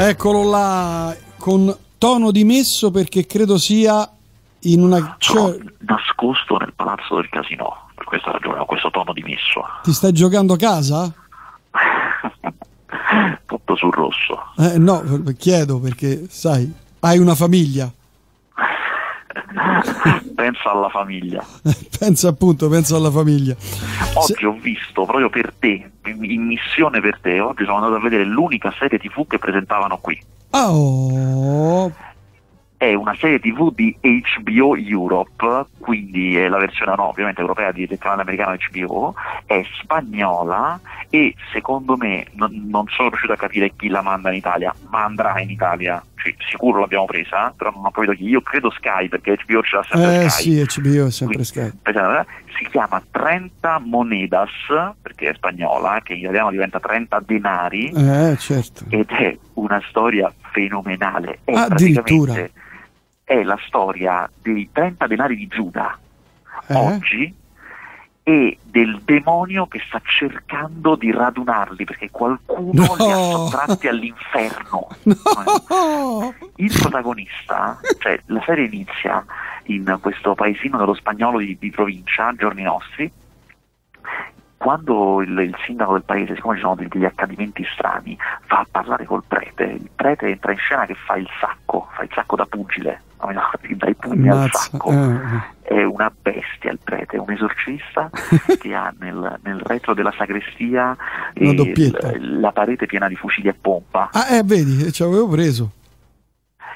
Eccolo là, con tono dimesso perché credo sia in una... Sono nascosto nel palazzo del casino, per questa ragione ho questo tono dimesso. Ti stai giocando a casa? Tutto sul rosso. Eh, no, chiedo perché, sai, hai una famiglia. pensa alla famiglia. pensa appunto, pensa alla famiglia. Oggi Se... ho visto proprio per te, in missione per te, oggi sono andato a vedere l'unica serie tv che presentavano qui. Oh, è una serie tv di HBO Europe, quindi è la versione no, ovviamente europea di, del canale americano HBO, è spagnola e secondo me non, non, sono riuscito a capire chi la manda in Italia, ma andrà in Italia, cioè, sicuro l'abbiamo presa, però non ho capito chi, io credo Sky perché HBO ce l'ha sempre eh, Sky. sì, HBO è sempre Sky. Eh, si chiama 30 Monedas, perché è spagnola, che in italiano diventa 30 denari, eh, certo. ed è una storia fenomenale. È Addirittura è la storia dei 30 denari di Giuda eh? oggi e del demonio che sta cercando di radunarli perché qualcuno no. li ha sottratti all'inferno. No. Il protagonista, cioè la serie inizia in questo paesino dello spagnolo di, di provincia, giorni nostri, quando il, il, sindaco del paese, siccome ci sono degli accadimenti strani, va a parlare col prete, il prete entra in scena che fa il sacco, fa il sacco da pugile, dai pugni al sacco. Eh. È una bestia il prete, è un esorcista che ha nel, nel, retro della sagrestia il, la parete piena di fucili a pompa. Ah, eh, vedi, ci avevo preso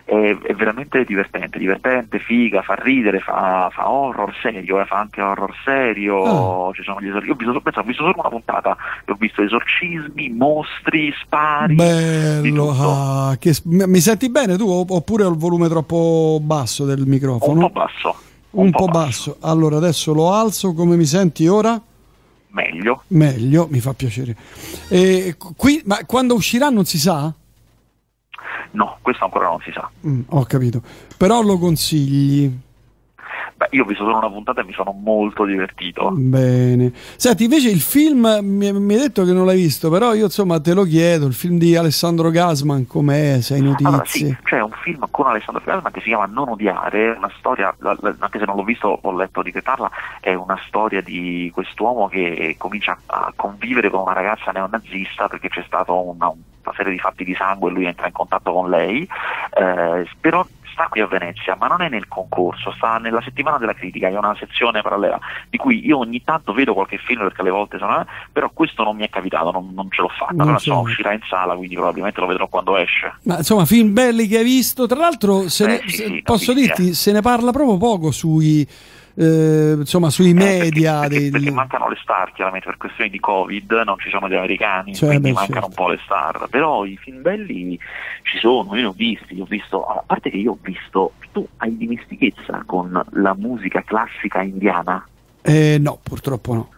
è, è, veramente divertente, divertente, figa, fa ridere, fa, fa horror serio, eh, fa anche horror serio, oh. ci sono gli esor- io ho visto, penso, ho visto solo una puntata, ho visto esorcismi, mostri, spari. Bello, ah, che, mi senti bene tu oppure ho il volume troppo basso del microfono? Un po' basso. Un, un po', po basso. basso. Allora adesso lo alzo, come mi senti ora? Meglio. Meglio, mi fa piacere. E qui, ma quando uscirà non si sa? No, questo ancora non si sa. Mm, ho capito. Però lo consigli? Beh, io ho visto solo una puntata e mi sono molto divertito. Bene. Senti, invece il film mi, mi, hai detto che non l'hai visto, però io insomma te lo chiedo, il film di Alessandro Gasman, com'è? Sei notizie? Allora, sì, c'è un film con Alessandro Gasman che si chiama Non odiare, una storia, anche se non l'ho visto, ho letto di che parla, è una storia di quest'uomo che comincia a convivere con una ragazza neonazista perché c'è stato una, un una serie di fatti di sangue e lui entra in contatto con lei, eh, però sta qui a Venezia, ma non è nel concorso, sta nella settimana della critica, è una sezione parallela di cui io ogni tanto vedo qualche film perché alle volte sono, eh, però questo non mi è capitato, non, non ce l'ho fatta, non però so, uscirà in sala, quindi probabilmente lo vedrò quando esce. Ma insomma, film belli che hai visto, tra l'altro se eh, ne, sì, sì, posso dirti, eh. se ne parla proprio poco sui eh, insomma sui eh, media perché, perché, perché, mancano le star chiaramente per questioni di covid non ci sono gli americani cioè, quindi beh, mancano certo. un po' le star. Però i film belli ci sono io ne ho visti ho visto a parte che io ho visto tu hai dimestichezza con la musica classica indiana? Eh, no purtroppo no. eh,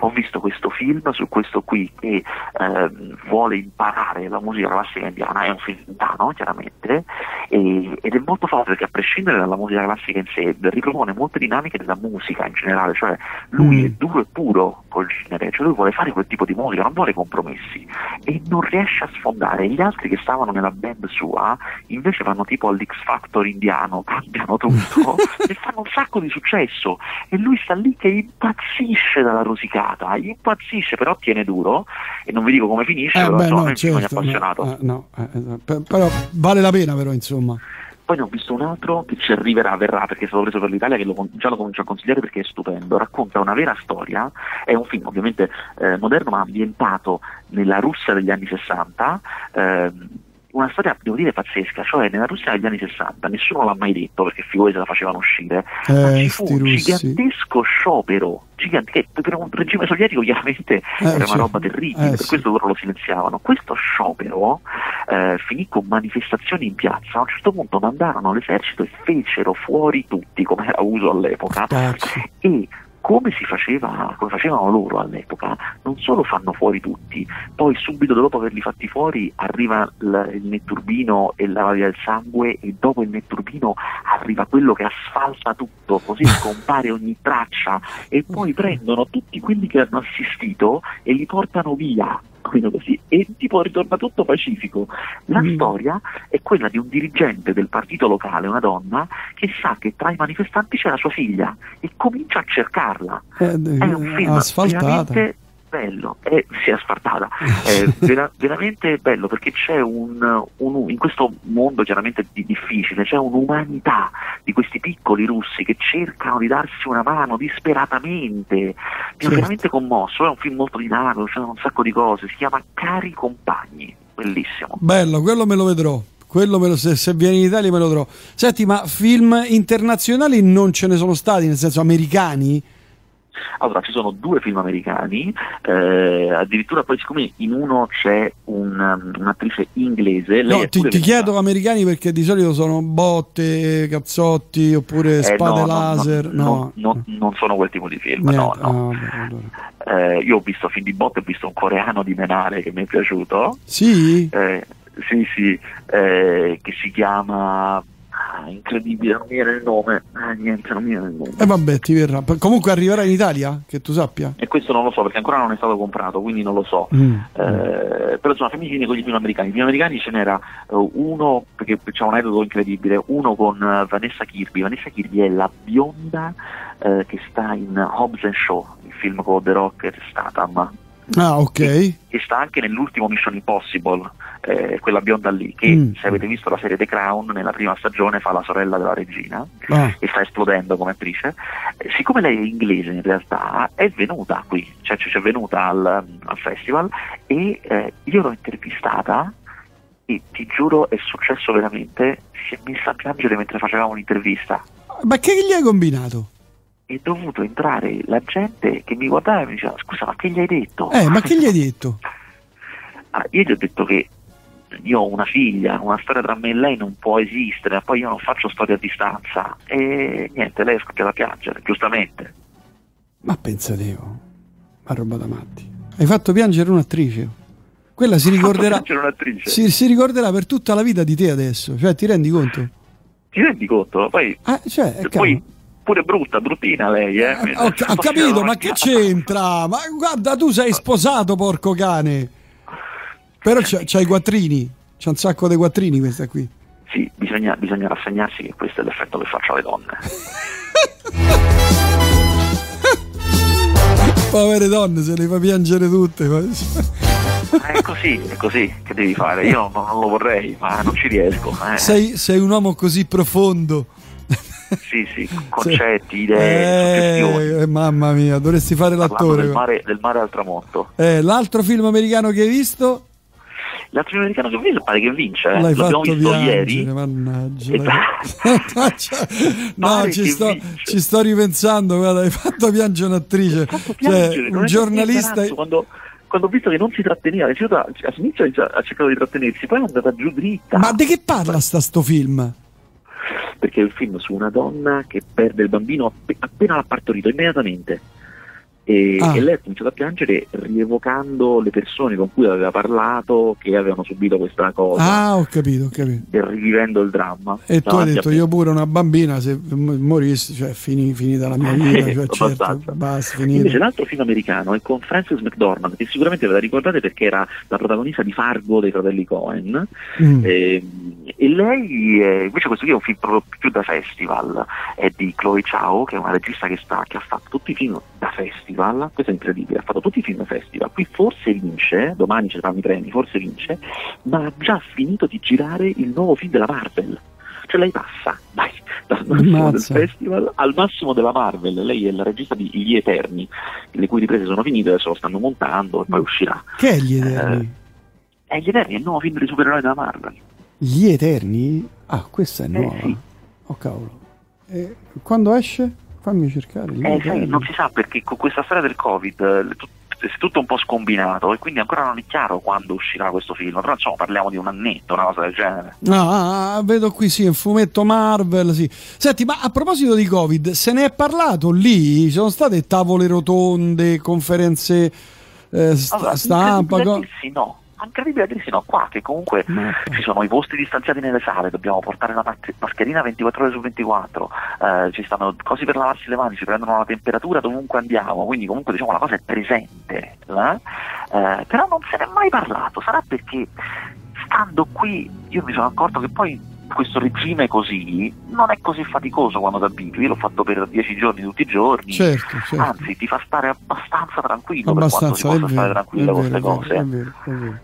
ho visto questo film su questo qui che eh, vuole imparare la musica classica indiana, è un film indiano chiaramente, e, ed è molto forte perché a prescindere dalla musica classica in sé ripropone molte dinamiche della musica in generale, cioè lui mm. è duro e puro col genere, cioè lui vuole fare quel tipo di musica, non vuole compromessi e non riesce a sfondare. Gli altri che stavano nella band sua invece vanno tipo all'X Factor indiano, cambiano tutto e fanno un sacco di successo e lui sta lì che impazzisce dalla rosicata, impazzisce però tiene duro e non vi dico come finisce, eh, però beh, no, certo, appassionato. No, eh, no, eh, però vale la pena però insomma. Poi ne ho visto un altro che ci arriverà, verrà perché è stato preso per l'Italia, che lo, già lo comincio a consigliare perché è stupendo. Racconta una vera storia, è un film ovviamente eh, moderno ma ambientato nella Russia degli anni 60. Eh, una storia, devo dire, pazzesca, cioè nella Russia degli anni 60 nessuno l'ha mai detto perché figurati se la facevano uscire, eh, ma ci fu un gigantesco sciopero, gigante, per un regime sovietico chiaramente eh, era una roba terribile, eh, per questo loro lo silenziavano. Questo sciopero eh, finì con manifestazioni in piazza, a un certo punto mandarono l'esercito e fecero fuori tutti, come era uso all'epoca, e come si faceva, come facevano loro all'epoca, non solo fanno fuori tutti, poi subito dopo averli fatti fuori arriva il, il netturbino e lava via il sangue e dopo il netturbino arriva quello che asfalta tutto, così scompare ogni traccia e poi prendono tutti quelli che hanno assistito e li portano via almeno così, e tipo ritorna tutto pacifico. La mm. storia è quella di un dirigente del partito locale, una donna, che sa che tra i manifestanti c'è la sua figlia e comincia a cercarla. Eh, è un film asfaltata. veramente bello, è, si è asfaltata, è vera, veramente bello perché c'è un, un, in questo mondo chiaramente difficile, c'è un'umanità di questi piccoli russi che cercano di darsi una mano disperatamente, mi ha veramente commosso, è un film molto dinamico, c'è un sacco di cose, si chiama Cari Compagni, bellissimo. Bello, quello me lo vedrò. Quello me lo, se, se vieni in Italia me lo trovo. Senti, ma film internazionali non ce ne sono stati, nel senso americani? Allora, ci sono due film americani, eh, addirittura poi siccome in uno c'è un, um, un'attrice inglese... no, ti, ti chiedo americani perché di solito sono botte, cazzotti oppure eh, spade no, laser. No, no, non sono quel tipo di film, Niente. no, no. Ah, eh, io ho visto film di botte, ho visto un coreano di menare che mi è piaciuto. Sì? Eh, sì, sì, eh, che si chiama Ah, incredibile, non mi viene il nome. Ah, niente, non mi viene il nome. E eh vabbè, ti verrà. Comunque arriverà in Italia, che tu sappia. E questo non lo so, perché ancora non è stato comprato, quindi non lo so. Mm. Eh, però insomma, fammi finire con gli film americani. I film americani ce n'era uh, uno, perché c'è un aneddoto incredibile, uno con uh, Vanessa Kirby. Vanessa Kirby è la bionda uh, che sta in Hobbs and Shaw, il film con The Rock e Statham. Ah, ok. E, e, sta anche nell'ultimo Mission Impossible, eh, quella bionda lì, che mm. se avete visto la serie The Crown, nella prima stagione fa la sorella della regina ah. e sta esplodendo come attrice. Eh, siccome lei è inglese in realtà, è venuta qui, cioè c'è venuta al, al festival e eh, io l'ho intervistata e ti giuro è successo veramente, si è messa a piangere mentre facevamo un'intervista. Ma che gli hai combinato? È dovuto entrare la gente che mi guardava e mi diceva scusa ma che gli hai detto? Eh ma che gli hai detto? Ah, io gli ho detto che io ho una figlia, una storia tra me e lei non può esistere, poi io non faccio storia a distanza e niente, lei è scoppiata a piangere, giustamente. Ma pensatevo, ma roba da matti. Hai fatto piangere un'attrice? Quella si ricorderà, si, si, ricorderà per tutta la vita di te adesso, cioè ti rendi conto? Ti rendi conto? Poi, ah, cioè, poi pure brutta, bruttina lei. Eh. eh ho, ho capito, ma che c'entra? Ma guarda, tu sei sposato, porco cane. Però c'ha, i quattrini, c'ha un sacco di quattrini questa qui. Sì, bisogna, bisogna rassegnarsi che questo è l'effetto che faccio alle donne. Povere donne, se le fa piangere tutte. È così, è così che devi fare. Io non, non lo vorrei, ma non ci riesco. Eh. Sei, sei un uomo così profondo sì, sì, concetti, idee, eh, mamma mia, dovresti fare l'attore. Del mare, del mare al tramonto. Eh, l'altro film americano che hai visto? L'altro film americano che ho visto pare che vince, eh. L'hai l'abbiamo fatto visto piangere, ieri. Mannaggia. no, ci sto, ci sto, ripensando, guarda, hai fatto piangere un'attrice. Cioè, un giornalista... Quando, quando ho visto che non si tratteneva, all'inizio ha cercato di trattenersi, poi è andata giù dritta. Ma di che parla sta sto film? Perché è un film su una donna che perde il bambino appena l'ha partorito, immediatamente e, ah. e, lei ha cominciato a piangere rievocando le persone con cui aveva parlato che avevano subito questa cosa. Ah, ho capito, ho capito. E rivivendo il dramma. E tu hai detto, io pure una bambina, se morissi, cioè fini, finita la mia vita, cioè, certo, basta, Invece l'altro film americano è con Frances McDormand, che sicuramente ve la ricordate perché era la protagonista di Fargo dei fratelli Cohen. Mm. E, ehm, e, lei, è, invece questo qui è un film proprio più da festival, è di Chloe Chao, che è una regista che, sta, che ha fatto tutti i film da festival festival, questo è incredibile, ha fatto tutti i film festival, qui forse vince, domani ci saranno i premi, forse vince, ma ha già finito di girare il nuovo film della Marvel. Cioè lei passa, dai, dal massimo del festival al massimo della Marvel. Lei è la regista di Gli Eterni, le cui riprese sono finite, adesso lo stanno montando e poi uscirà. Che è Gli Eterni? Eh, è Gli Eterni, è il nuovo film dei supereroi della Marvel. Gli Eterni? Ah, questa è nuova. Eh, sì. Oh cavolo. E quando esce? Fammi cercare. Eh, sai, non si sa perché con questa storia del Covid è tutto un po' scombinato e quindi ancora non è chiaro quando uscirà questo film. Però insomma parliamo di un annetto, una cosa del genere. No, ah, ah, vedo qui sì, un fumetto Marvel, sì. Senti, ma a proposito di Covid, se ne è parlato lì? Ci sono state tavole rotonde, conferenze eh, st- allora, stampa? Sì, no. Incredibile a dirsi no, qua che comunque no. ci sono i posti distanziati nelle sale, dobbiamo portare la mascherina 24 ore su 24, eh, ci stanno cose per lavarsi le mani, ci prendono la temperatura dovunque andiamo, quindi comunque diciamo la cosa è presente, eh? Eh, però non se ne è mai parlato, sarà perché stando qui io mi sono accorto che poi questo regime così non è così faticoso quando ti abitui. Io l'ho fatto per dieci giorni tutti i giorni, certo, certo. anzi ti fa stare abbastanza tranquillo abbastanza, per quanto si possa stare tranquillo con queste cose. È vero, è vero.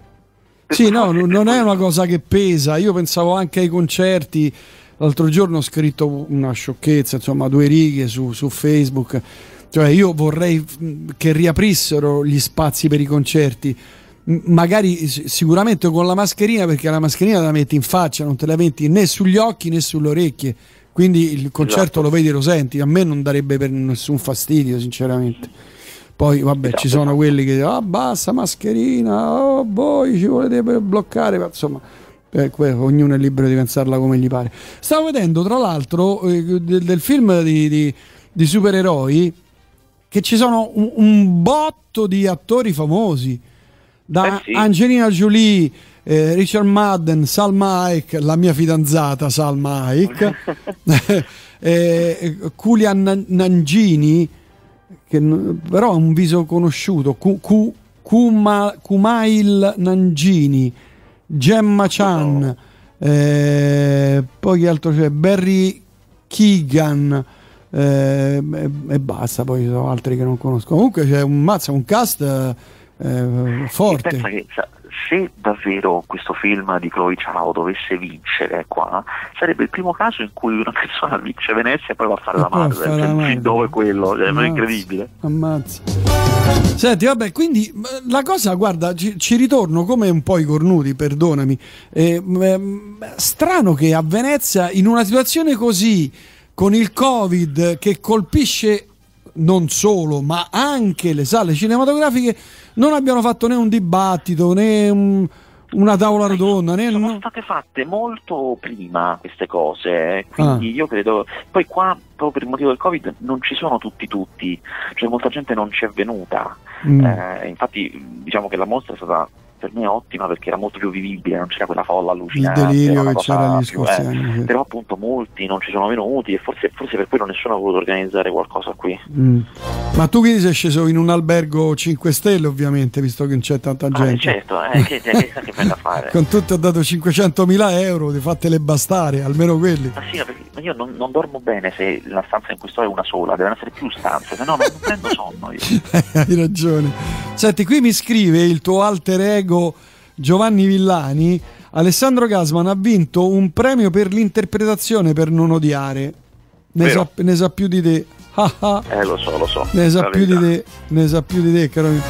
Sì, no, non è una cosa che pesa. Io pensavo anche ai concerti. L'altro giorno ho scritto una sciocchezza, insomma, due righe su, su Facebook. Cioè, io vorrei che riaprissero gli spazi per i concerti magari sicuramente con la mascherina perché la mascherina la metti in faccia non te la metti né sugli occhi né sulle orecchie. Quindi il concerto esatto. lo vedi lo senti. A me non darebbe per nessun fastidio sinceramente. Poi vabbè esatto. ci sono quelli che dicono ah basta mascherina oh voi ci volete bloccare ma insomma eh, ognuno è libero di pensarla come gli pare. Stavo vedendo tra l'altro eh, del, del, film di, di, di, supereroi che ci sono un, un botto di attori famosi da eh sì. Angelina Jolie, eh, Richard Madden, Salma Hayek, la mia fidanzata Salma Hayek, eh, Kulian Nangini, che però ha un viso conosciuto, Ku, Ku, Kuma, Kumail Nangini, Gemma Chan, oh. eh, poi che altro c'è? Barry Keegan. Eh, e, basta, poi ci sono altri che non conosco. Comunque c'è un mazza, un cast eh, forte. Che, se davvero questo film di Chloe Ciao dovesse vincere qua, sarebbe il primo caso in cui una persona vince Venezia e poi va a fare la Marvel. Cioè, il dove quello, cioè, è incredibile. Ammazza. Senti, vabbè, quindi la cosa, guarda, ci, ci ritorno come un po' i cornuti, perdonami. Eh, strano che a Venezia, in una situazione così, con il Covid che colpisce non solo, ma anche le sale cinematografiche, non abbiano fatto né un dibattito né un, una tavola rotonda. Né, sono no? state fatte molto prima queste cose, eh, quindi ah. io credo. Poi qua, proprio per il motivo del Covid, non ci sono tutti tutti, cioè molta gente non ci è venuta. Mm. Eh, infatti, diciamo che la mostra è stata per me ottima perché era molto più vivibile, non c'era quella folla allucinante. Il delirio che c'era negli scorsi eh, anni. Però appunto molti non ci sono venuti e forse, forse per quello nessuno ha voluto organizzare qualcosa qui. Mm. Ma tu quindi sei sceso in un albergo 5 stelle ovviamente, visto che non c'è tanta ah, gente. Ah, certo, eh, che, che, che da fare. Con tutto ho dato 500.000 euro, ti fattele bastare, almeno quelli. Ma sì, ma io non, non, dormo bene se la stanza in cui sto è una sola, devono essere più stanze, se no non prendo sonno io. Hai ragione. Senti, qui mi scrive il tuo alter ego amico Giovanni Villani, Alessandro Gasman ha vinto un premio per l'interpretazione per non odiare. Ne, sa, ne sa, più di te. eh, lo so, lo so. Ne sa, più di te, ne sa più di te, caro mio.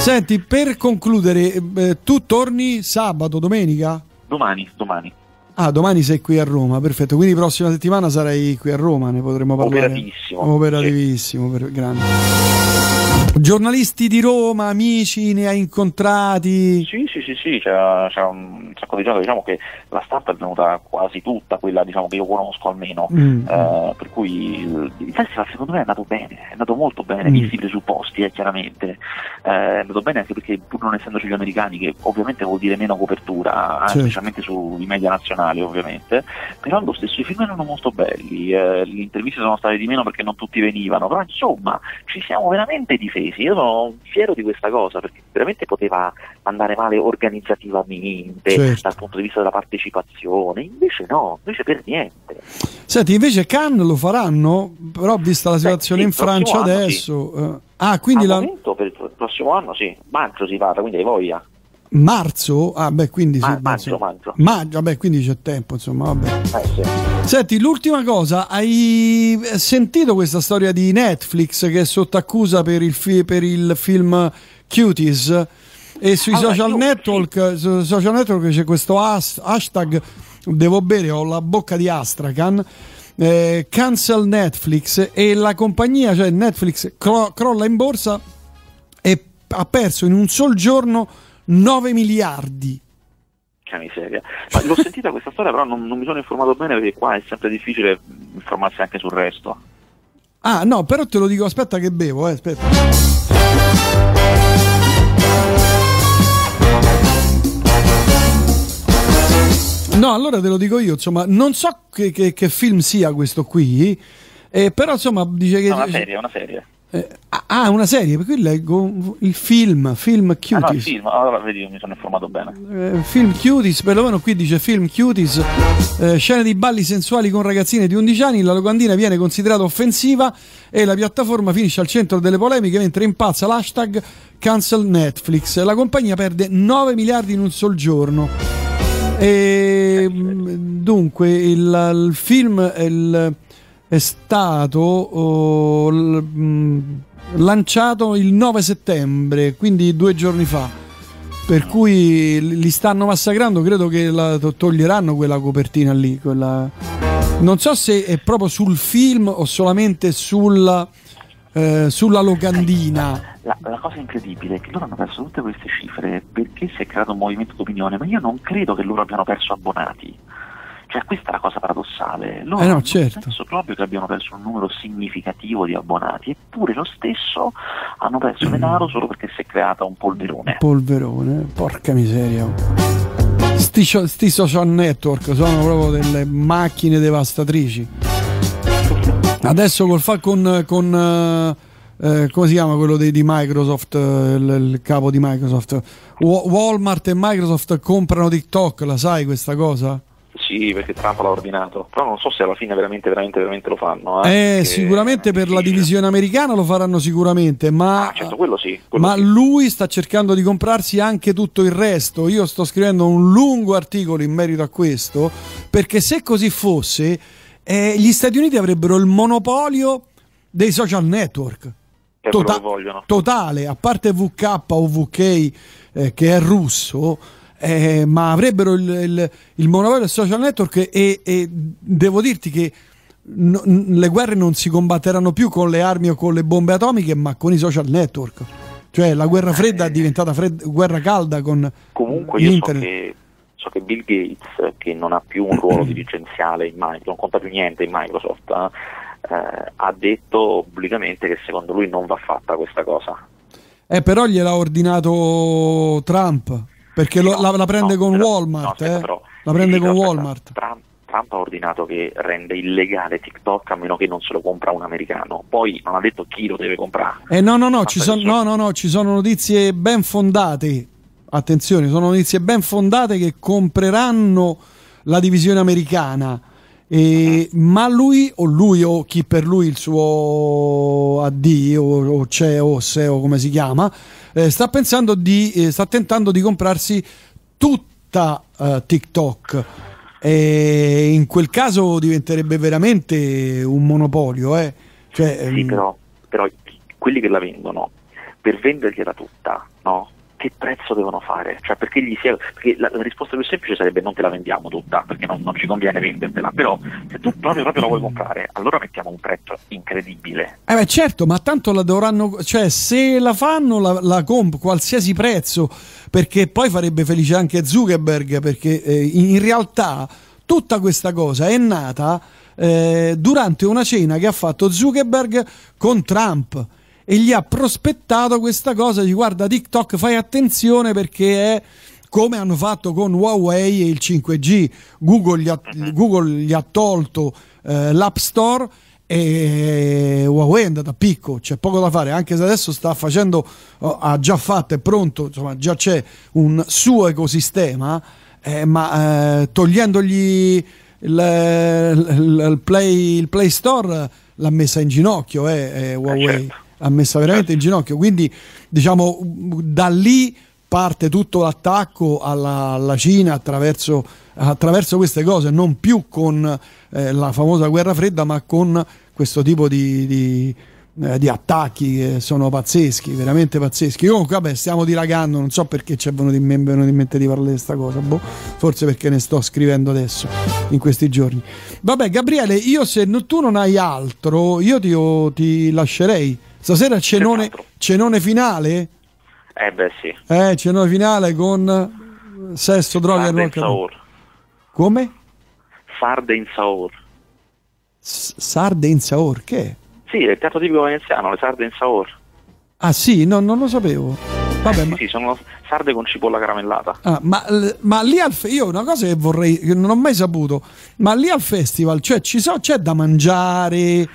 Senti, per concludere, eh, tu torni sabato, domenica? Domani, domani. Ah, domani sei qui a Roma, perfetto. Quindi prossima settimana sarai qui a Roma, ne potremo parlare. Operativissimo. Operativissimo, sì. per, grande. Giornalisti di Roma, amici, ne hai incontrati? Sì, sì, sì, sì c'è, c'è un sacco di gente, diciamo che la stampa è venuta quasi tutta, quella diciamo, che io conosco almeno, mm. eh, per cui il festival secondo me è andato bene, è andato molto bene, mm. visti i presupposti eh, chiaramente, eh, è andato bene anche perché pur non essendoci gli americani, che ovviamente vuol dire meno copertura, eh, certo. specialmente sui media nazionali ovviamente, però lo stesso i film erano molto belli, eh, le interviste sono state di meno perché non tutti venivano, però insomma ci siamo veramente difesi mesi. Io sono fiero di questa cosa perché veramente poteva andare male organizzativamente certo. dal punto di vista della partecipazione, invece no, invece per niente. Senti, invece Cannes lo faranno, però vista la situazione Beh, sì, in Francia adesso... Sì. Uh, ah, quindi Al la... per il prossimo anno sì, maggio si parla, quindi hai voglia. Marzo? Ah, beh, quindi Ma, sì, maggio, maggio. Vabbè, quindi c'è tempo, insomma, vabbè. Eh, sì. Senti, l'ultima cosa, hai sentito questa storia di Netflix che è sotto accusa per il, fi- per il film Cuties? E sui allora, social, network, sì. su social network c'è questo has- hashtag devo bere, ho la bocca di Astracan. Eh, cancel Netflix e la compagnia, cioè Netflix, cro- crolla in borsa e ha perso in un sol giorno 9 miliardi. Che miseria. Ma l'ho sentita questa storia, però non, non mi sono informato bene perché qua è sempre difficile informarsi anche sul resto. Ah, no, però te lo dico, aspetta che bevo, eh, aspetta. No, allora te lo dico io, insomma, non so che, che, che film sia questo qui, eh, però insomma dice che... No, una serie, una serie. Eh, ah, una serie, per cui leggo il film, film Cuties. Ah, no, il film, allora vedi, mi sono informato bene. Eh, film Cuties, perlomeno qui dice film Cuties, eh, scene di balli sensuali con ragazzine di 11 anni, la locandina viene considerata offensiva e la piattaforma finisce al centro delle polemiche mentre impazza l'hashtag cancel Netflix. La compagnia perde 9 miliardi in un sol giorno. E, dunque, il, il film... Il, è stato oh, mh, lanciato il 9 settembre, quindi due giorni fa. Per cui li stanno massacrando, credo che la, toglieranno quella copertina lì. Quella... Non so se è proprio sul film o solamente sulla, eh, sulla locandina. La, la, cosa incredibile è che loro hanno perso tutte queste cifre perché si è creato un movimento d'opinione, ma io non credo che loro abbiano perso abbonati. Cioè, questa è la cosa paradossale. Loro eh no, certo. penso proprio che abbiano perso un numero significativo di abbonati, eppure lo stesso hanno perso mm. denaro solo perché si è creata un polverone. Polverone, porca miseria. Sti, sti social network sono proprio delle macchine devastatrici. Adesso col fa con, con eh, come si chiama quello di, di Microsoft, eh, il, il, capo di Microsoft? Walmart e Microsoft comprano TikTok, la sai questa cosa? Sì, perché Trump l'ha ordinato, però non so se alla fine veramente, veramente, veramente lo fanno. Eh, eh sicuramente per la divisione americana lo faranno sicuramente, ma, ah, certo, quello sì, quello ma sì. lui sta cercando di comprarsi anche tutto il resto. Io sto scrivendo un lungo articolo in merito a questo, perché se così fosse, eh, gli Stati Uniti avrebbero il monopolio dei social network. Tota- totale, a parte VK o VK eh, che è russo eh, ma avrebbero il, il, il, monopolio del social network e, e devo dirti che no, le guerre non si combatteranno più con le armi o con le bombe atomiche, ma con i social network. Cioè la guerra fredda è diventata fred- guerra calda con Comunque io so che, so che, Bill Gates, che non ha più un ruolo dirigenziale in Microsoft, non conta più niente in Microsoft, eh, ha detto pubblicamente che secondo lui non va fatta questa cosa. Eh, però gliel'ha ordinato Trump. Perché lo, la, la, prende no, con però, Walmart, no, eh? però, la prende con Walmart. Trump, Trump, ha ordinato che rende illegale TikTok a meno che non se lo compra un americano. Poi non ha detto chi lo deve comprare. Eh no, no, no, ci son, no, no, no, ci sono notizie ben fondate. Attenzione, sono notizie ben fondate che compreranno la divisione americana. E, ma lui o lui o chi per lui il suo AD o, o CEO o SEO come si chiama eh, sta pensando di eh, sta tentando di comprarsi tutta uh, TikTok e in quel caso diventerebbe veramente un monopolio eh? cioè, sì, um... però, però quelli che la vendono per vendergliela tutta no? Che prezzo devono fare? Cioè, perché, sia, perché la, la, risposta più semplice sarebbe non te la vendiamo tutta, perché non, non ci conviene vendertela, però se tu proprio, proprio la vuoi comprare, allora mettiamo un prezzo incredibile. Eh beh certo, ma tanto la dovranno, cioè se la fanno la, la comp qualsiasi prezzo, perché poi farebbe felice anche Zuckerberg, perché eh, in realtà tutta questa cosa è nata eh, durante una cena che ha fatto Zuckerberg con Trump e gli ha prospettato questa cosa. Di guarda TikTok fai attenzione perché è come hanno fatto con Huawei e il 5G Google gli ha, Google gli ha tolto eh, l'App Store e Huawei è andata a picco, c'è poco da fare, anche se adesso sta facendo, oh, ha già fatto, è pronto, insomma già c'è un suo ecosistema, eh, ma eh, togliendogli il, il, il, play, il, Play, Store l'ha messa in ginocchio eh, eh Huawei. Certo ha messa veramente in ginocchio. Quindi, diciamo, da lì parte tutto l'attacco alla, alla Cina attraverso, attraverso, queste cose, non più con eh, la famosa guerra fredda, ma con questo tipo di, di, eh, di, attacchi che sono pazzeschi, veramente pazzeschi. Comunque, vabbè, stiamo dilagando, non so perché ci è venuto in, mente, venuto in mente di parlare di questa cosa, boh, forse perché ne sto scrivendo adesso, in questi giorni. Vabbè, Gabriele, io se tu non hai altro, io ti, ti lascerei Stasera cenone, cenone finale? Eh beh sì. Eh, cenone finale con sesso, droga e rock. Come? Sarde in Saur. Sarde in Saur, che? Sì, è il piatto tipico veneziano, le sarde in Saur. Ah sì, no, non lo sapevo. Vabbè, Eh, sì, ma, sì, sono sarde con cipolla caramellata. ah, ma, ma lì al fe- io una cosa che vorrei, che non ho mai saputo, ma lì al festival cioè, ci so, c'è da mangiare,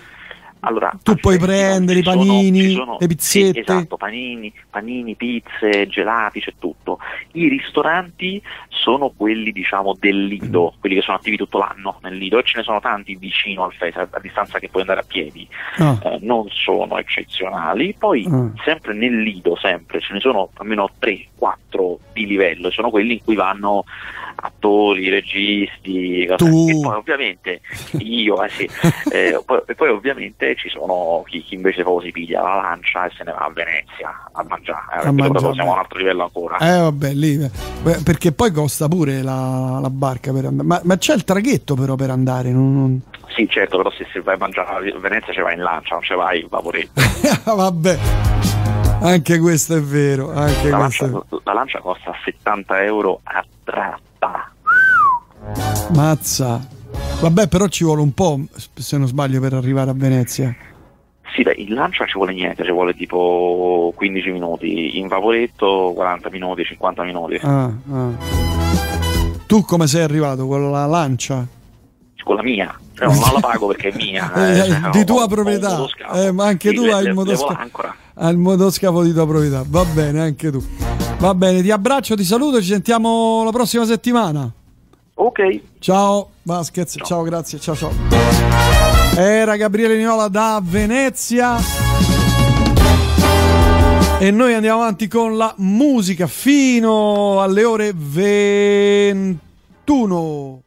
Allora, Tu puoi prendere i panini, ci sono- le pizzette. Sì, esatto, panini, panini, pizze, gelati, c'è tutto. I ristoranti sono quelli, diciamo, del. Lido, quelli che sono attivi tutto l'anno nel Lido e ce ne sono tanti vicino al festival, a distanza che puoi andare a piedi. Ah. Eh, non sono eccezionali. Poi, Ah. sempre nel Lido, sempre, ce ne sono almeno 3-4 di livello, sono quelli in cui vanno attori, registi, Tu. e poi ovviamente io, eh sì, eh, poi, e poi ovviamente ci sono chi, chi invece poi si piglia la lancia e se ne va a Venezia a mangiare, eh, perché mangiare. siamo a un altro livello ancora. Eh vabbè, lì beh, perché poi costa pure la, la barca per andare. Ma, ma c'è il traghetto però per andare, non- non- Sì, certo, però se, se vai a mangiare a Venezia ci vai in lancia, non ci vai in vaporetto. vabbè. Anche questo è vero, anche La questo lancia, è vero. la lancia costa 70 euro a tratta. Mazza. Vabbè, però ci vuole un po', se non sbaglio, per arrivare a Venezia. Sì, beh, in lancia ci vuole niente, ci vuole tipo 15 minuti, in vaporetto 40 minuti, 50 minuti. Ah, ah. Tu come sei arrivato? Con la lancia? Con la mia, cioè, non la pago perché è mia. Eh, eh, cioè, di ho- tua ho proprietà. Eh, ma anche Sì, tu le- hai il motoscafo. Al motoscafo di tua proprietà. Va bene, anche tu. Va bene, ti abbraccio, ti saluto, ci sentiamo la prossima settimana. Ok, Ciao Vasquez, ciao, grazie, ciao ciao. Era Gabriele Niola da Venezia. E noi andiamo avanti con la musica fino alle ore 21.